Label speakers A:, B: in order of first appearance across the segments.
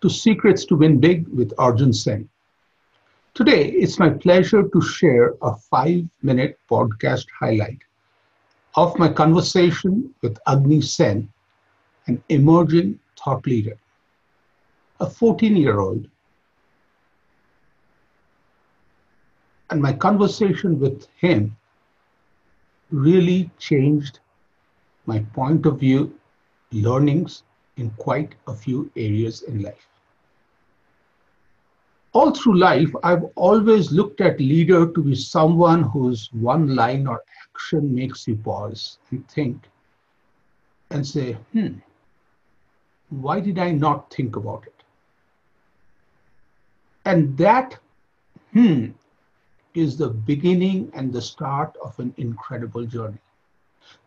A: to Secrets to Win Big with Arjun Sen. Today, it's my pleasure to share a five minute podcast highlight of my conversation with Agni Sen, an emerging thought leader, a 14 year old. And my conversation with him really changed my point of view, learnings, in quite a few areas in life. All through life, I've always looked at leader to be someone whose one line or action makes you pause and think and say, hmm, why did I not think about it? And that, hmm, is the beginning and the start of an incredible journey.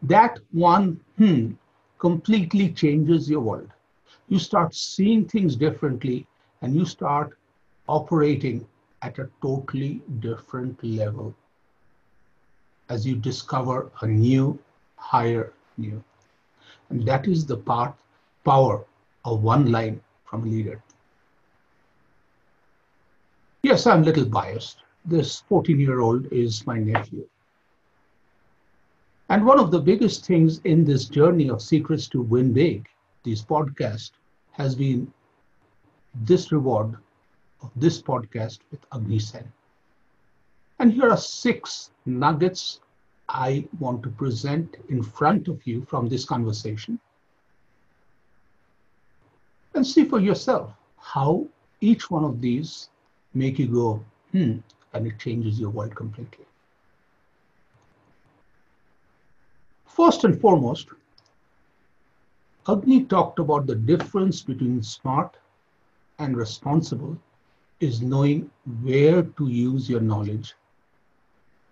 A: That one, hmm, completely changes your world. You start seeing things differently and you start operating at a totally different level as you discover a new, higher new. And that is the part, power of one line from a leader. Yes, I'm a little biased. This 14 year old is my nephew. And one of the biggest things in this journey of Secrets to Win Big, these podcasts, has been this reward of this podcast with Agni Sen. And here are six nuggets I want to present in front of you from this conversation. And see for yourself how each one of these make you go, hmm, and it changes your world completely. First and foremost, Agni talked about the difference between smart and responsible is knowing where to use your knowledge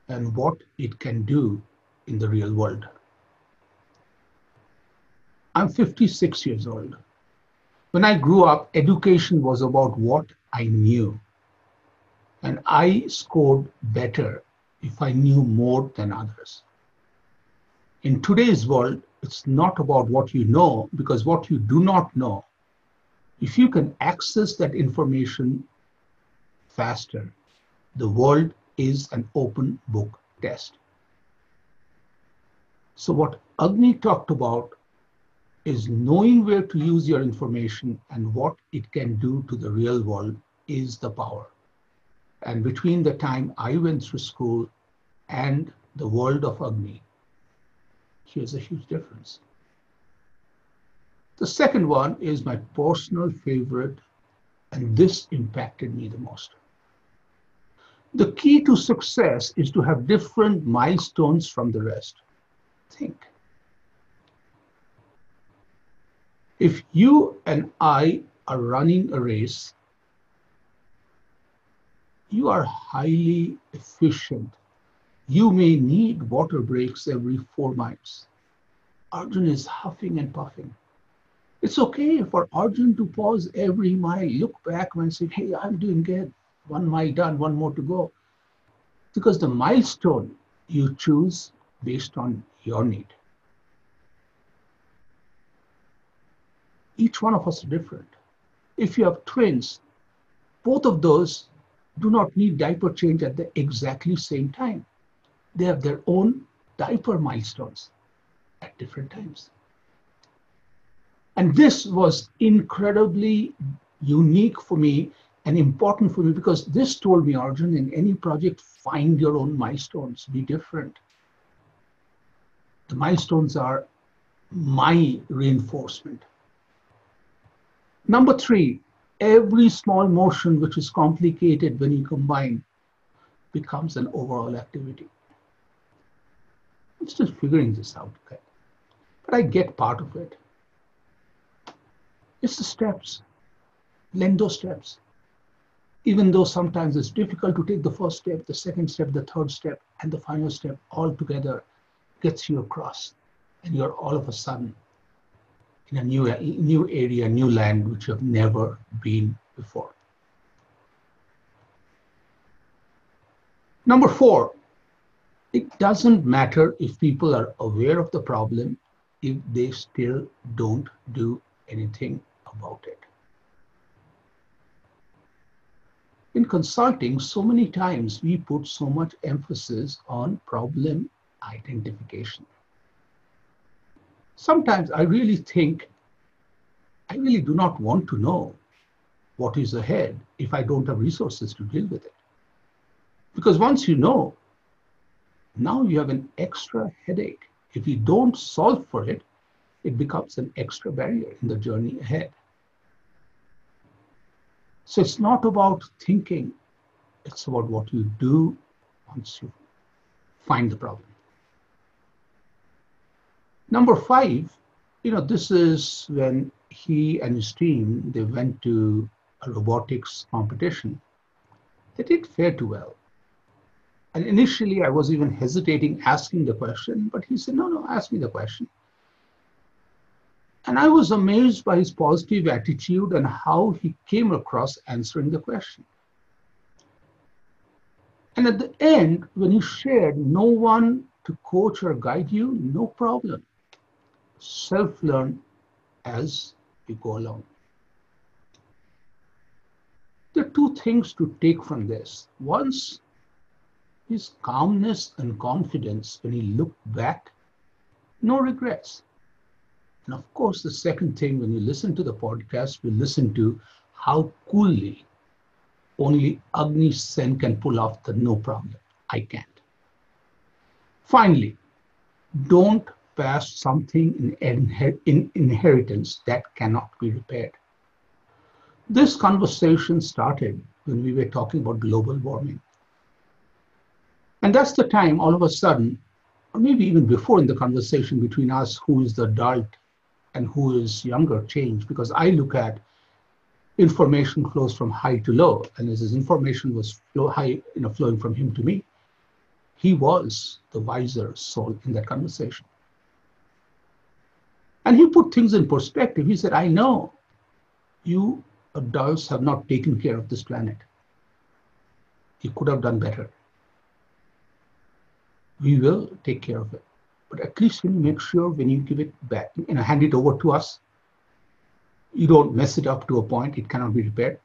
A: and what it can do in the real world. I'm 56 years old. When I grew up, education was about what I knew. And I scored better if I knew more than others in today's world, it's not about what you know, because what you do not know, if you can access that information faster, the world is an open book test. So, what Agni talked about is knowing where to use your information and what it can do to the real world is the power. And between the time I went through school and the world of Agni, Here's a huge difference. The second one is my personal favorite, and this impacted me the most. The key to success is to have different milestones from the rest. Think. If you and I are running a race, you are highly efficient you may need water breaks every four miles. Arjun is huffing and puffing. It's okay for Arjun to pause every mile, look back and say, hey, I'm doing good. One mile done, one more to go. Because the milestone you choose based on your need. Each one of us is different. If you have twins, both of those do not need diaper change at the exactly same time they have their own diaper milestones at different times. And this was incredibly unique for me and important for me because this told me, Arjun, in any project, find your own milestones, be different. The milestones are my reinforcement. Number three, every small motion which is complicated when you combine becomes an overall activity. I'm still figuring this out, okay? But I get part of it. It's the steps. Learn those steps. even though sometimes it's difficult to take the first step, the second step, the third step, and the final step all together gets you across. And you're all of a sudden in a new, new area, new land, which you have never been before. Number four, it doesn't matter if people are aware of the problem if they still don't do anything about it. In consulting, so many times we put so much emphasis on problem identification. Sometimes I really think I really do not want to know what is ahead if I don't have resources to deal with it. Because once you know, now you have an extra headache. If you don't solve for it, it becomes an extra barrier in the journey ahead. So it's not about thinking, it's about what you do once you find the problem. Number five, you know, this is when he and his team, they went to a robotics competition. They did fare too well. And initially, I was even hesitating asking the question, but he said, No, no, ask me the question. And I was amazed by his positive attitude and how he came across answering the question. And at the end, when he shared, no one to coach or guide you, no problem. Self learn as you go along. There are two things to take from this. Once his calmness and confidence when he looked back, no regrets. And of course, the second thing, when you listen to the podcast, we listen to how coolly only Agni Sen can pull off the no problem. I can't. Finally, don't pass something in, in inheritance that cannot be repaired. This conversation started when we were talking about global warming. And that's the time all of a sudden, or maybe even before in the conversation between us, who is the adult and who is younger change because I look at information flows from high to low, and as his information was flow high, you know, flowing from him to me, he was the wiser soul in that conversation. And he put things in perspective. He said, I know you adults have not taken care of this planet. You could have done better. We will take care of it but at least when you make sure when you give it back, you know, hand it over to us, you don't mess it up to a point it cannot be repaired.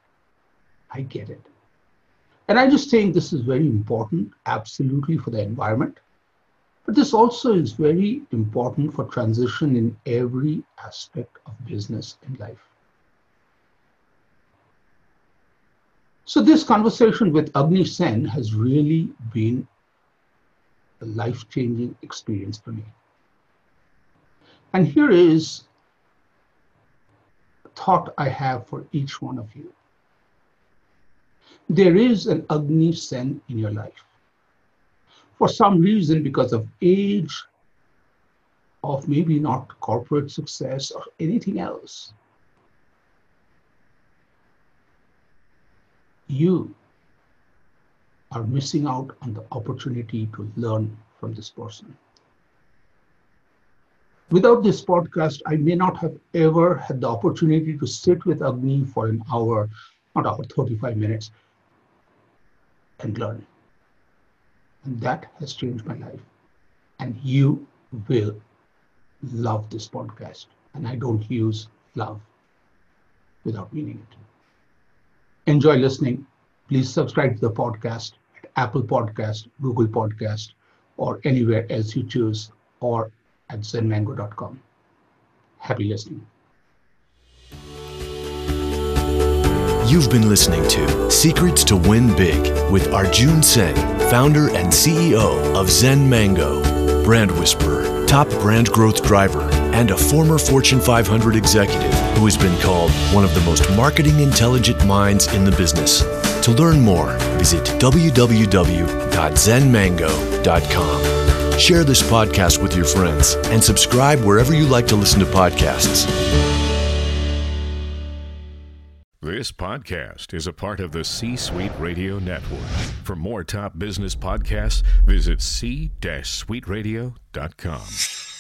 A: I get it. And I just think this is very important, absolutely, for the environment. But this also is very important for transition in every aspect of business and life. So this conversation with Agni Sen has really been a life changing experience for me. And here is a thought I have for each one of you. There is an Agni Sen in your life. For some reason, because of age, of maybe not corporate success or anything else, you are missing out on the opportunity to learn from this person. Without this podcast, I may not have ever had the opportunity to sit with Agni for an hour, not hour, 35 minutes, and learn. And that has changed my life. And you will love this podcast. And I don't use love without meaning it. Enjoy listening. Please subscribe to the podcast Apple Podcast, Google Podcast, or anywhere else you choose, or at zenmango.com. Happy listening.
B: You've been listening to Secrets to Win Big with Arjun Sen, founder and CEO of Zen Mango, brand whisperer, top brand growth driver, and a former Fortune 500 executive who has been called one of the most marketing intelligent minds in the business. To learn more, visit www.zenmango.com. Share this podcast with your friends and subscribe wherever you like to listen to podcasts.
C: This podcast is a part of the C Suite Radio Network. For more top business podcasts, visit c-suiteradio.com.